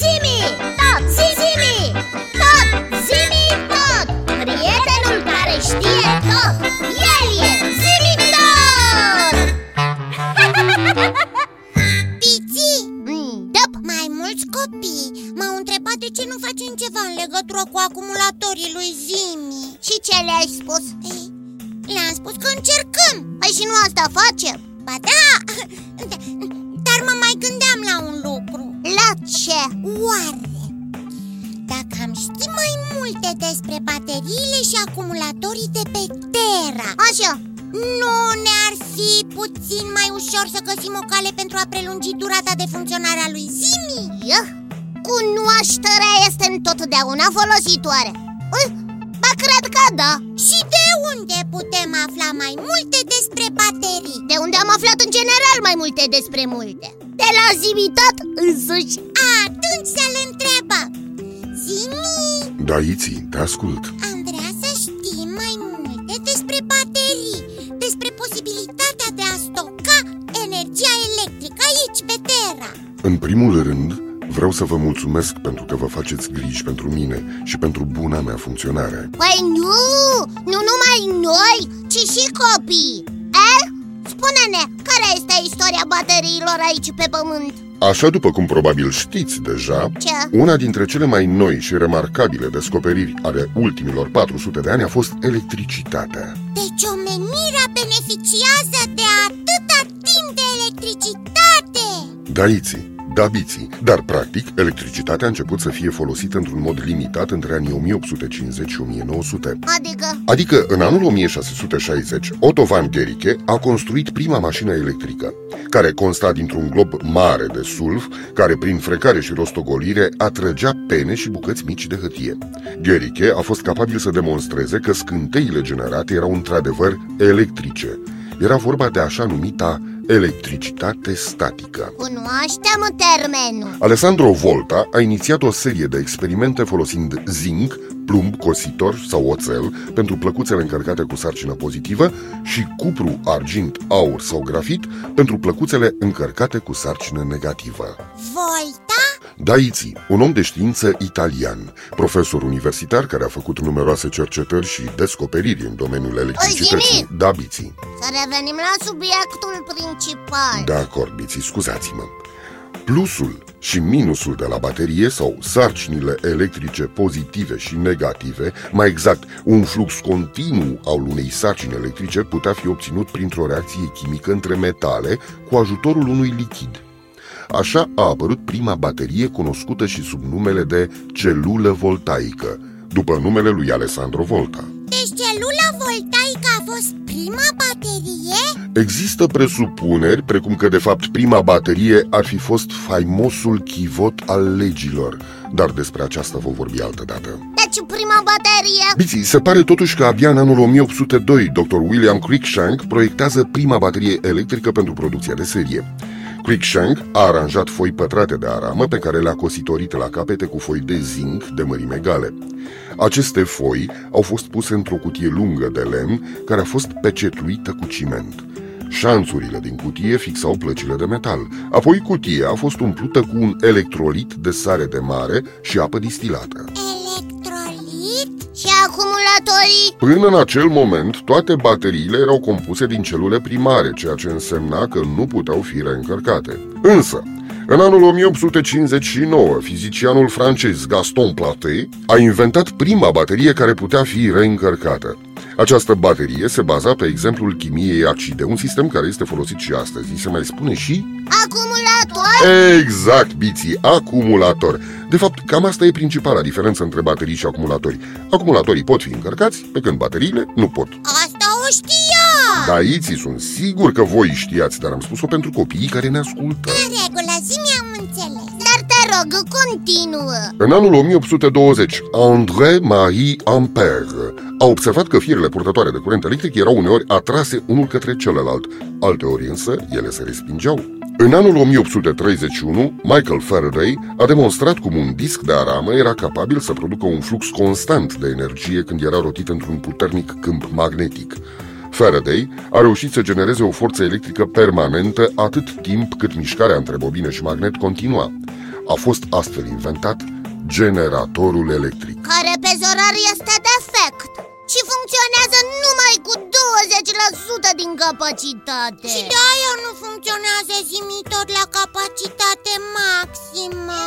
Zimi, tot, zimi, tot, zimi, tot. Prietenul care știe tot, el e zimi tot. Piți, mm, dăp, mai mulți copii. M-au întrebat de ce nu facem ceva în legătură cu acumulatorii lui Zimi. Și ce le-ai spus? Ei, le-am spus că încercăm. Păi și nu asta facem? Ba da, ce? Oare? Dacă am ști mai multe despre bateriile și acumulatorii de pe Terra Așa Nu ne-ar fi puțin mai ușor să găsim o cale pentru a prelungi durata de funcționare a lui Zimi? Cunoașterea este întotdeauna folositoare Ba, cred că da Și de unde putem afla mai multe despre baterii? De unde am aflat în general mai multe despre multe? De la Zimitat însuși Atunci să-l întrebăm Zimi, Da, Iții, te ascult am vrea să știm mai multe despre baterii Despre posibilitatea de a stoca energia electrică aici pe Terra În primul rând, vreau să vă mulțumesc pentru că vă faceți griji pentru mine și pentru buna mea funcționare Păi nu, nu numai noi, ci și copii Eh? Spune-ne, care este istoria bateriilor aici pe pământ? Așa după cum probabil știți deja, Ce? una dintre cele mai noi și remarcabile descoperiri ale ultimilor 400 de ani a fost electricitatea. Deci omenirea beneficiază de atâta timp de electricitate! Da, Iții, da, Biții, dar practic electricitatea a început să fie folosită într-un mod limitat între anii 1850 și 1900 Adică, Adică, în anul 1660, Otto van Guericke a construit prima mașină electrică, care consta dintr-un glob mare de sulf, care prin frecare și rostogolire atrăgea pene și bucăți mici de hârtie. Guericke a fost capabil să demonstreze că scânteile generate erau într-adevăr electrice. Era vorba de așa numita electricitate statică. cunoaștem termenul Alessandro Volta a inițiat o serie de experimente folosind zinc, plumb, cositor sau oțel pentru plăcuțele încărcate cu sarcină pozitivă și cupru, argint, aur sau grafit pentru plăcuțele încărcate cu sarcină negativă. Volta? Daiți, un om de știință italian, profesor universitar care a făcut numeroase cercetări și descoperiri în domeniul electricității. Zimi! Da, Biții. Să revenim la subiectul principal De acord, Biții, scuzați-mă. Plusul și minusul de la baterie sau sarcinile electrice pozitive și negative, mai exact, un flux continuu al unei sarcini electrice putea fi obținut printr-o reacție chimică între metale cu ajutorul unui lichid. Așa a apărut prima baterie cunoscută și sub numele de celulă voltaică, după numele lui Alessandro Volta. Deci celula voltaică a fost prima baterie? Există presupuneri precum că de fapt prima baterie ar fi fost faimosul chivot al legilor, dar despre aceasta vom vorbi altă dată. Deci prima baterie? Biții, se pare totuși că abia în anul 1802 Dr. William Cruikshank proiectează prima baterie electrică pentru producția de serie. Cruikshank a aranjat foi pătrate de aramă pe care le-a cositorit la capete cu foi de zinc de mărimi egale. Aceste foi au fost puse într-o cutie lungă de lemn care a fost pecetluită cu ciment. Șanțurile din cutie fixau plăcile de metal. Apoi cutia a fost umplută cu un electrolit de sare de mare și apă distilată. Electrolit? Și acumulatorii? Până în acel moment, toate bateriile erau compuse din celule primare, ceea ce însemna că nu puteau fi reîncărcate. Însă, în anul 1859, fizicianul francez Gaston Platé a inventat prima baterie care putea fi reîncărcată. Această baterie se baza pe exemplul chimiei acide, un sistem care este folosit și astăzi. Se mai spune și Acumulator? Exact, biții, acumulator. De fapt, cam asta e principala diferență între baterii și acumulatori. Acumulatorii pot fi încărcați, pe când bateriile nu pot. Asta o știa! Da, iții sunt sigur că voi știați, dar am spus-o pentru copiii care ne ascultă. În regulă, zi mi-am înțeles Dar te rog, continuă În anul 1820, André-Marie Ampère a observat că firele purtătoare de curent electric erau uneori atrase unul către celălalt, alteori însă ele se respingeau. În anul 1831, Michael Faraday a demonstrat cum un disc de aramă era capabil să producă un flux constant de energie când era rotit într-un puternic câmp magnetic. Faraday a reușit să genereze o forță electrică permanentă atât timp cât mișcarea între bobină și magnet continua. A fost astfel inventat generatorul electric. Care pe zorar este defect și funcționează numai cu 20% din capacitate. Și de aia nu funcționează zimitor la capacitate maximă.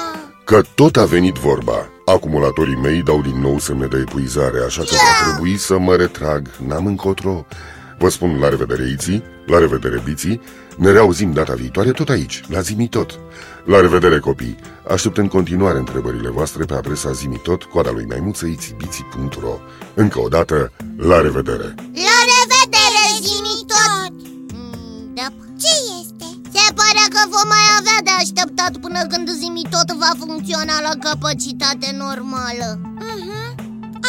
Că tot a venit vorba. Acumulatorii mei dau din nou semne de epuizare Așa că va trebui să mă retrag. N-am încotro Vă spun la revedere, Iții, la revedere, Biții Ne reauzim data viitoare tot aici, la Zimitot La revedere, copii Aștept în continuare întrebările voastre pe adresa zimitot, coada lui maimuță, itibiții.ro Încă o dată, la revedere! La revedere, zimitot! Mm, da. Ce este? Se pare că vom mai avea de așteptat până când zimitot va funcționa la capacitate normală uh-huh.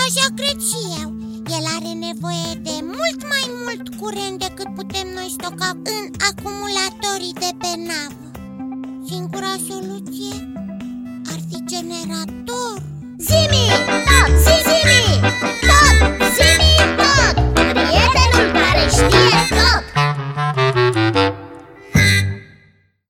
Așa cred și eu El are nevoie de mult mai mult curent decât putem noi stoca în acumulatorii de pe navă Singura soluție ar fi generator Zimi!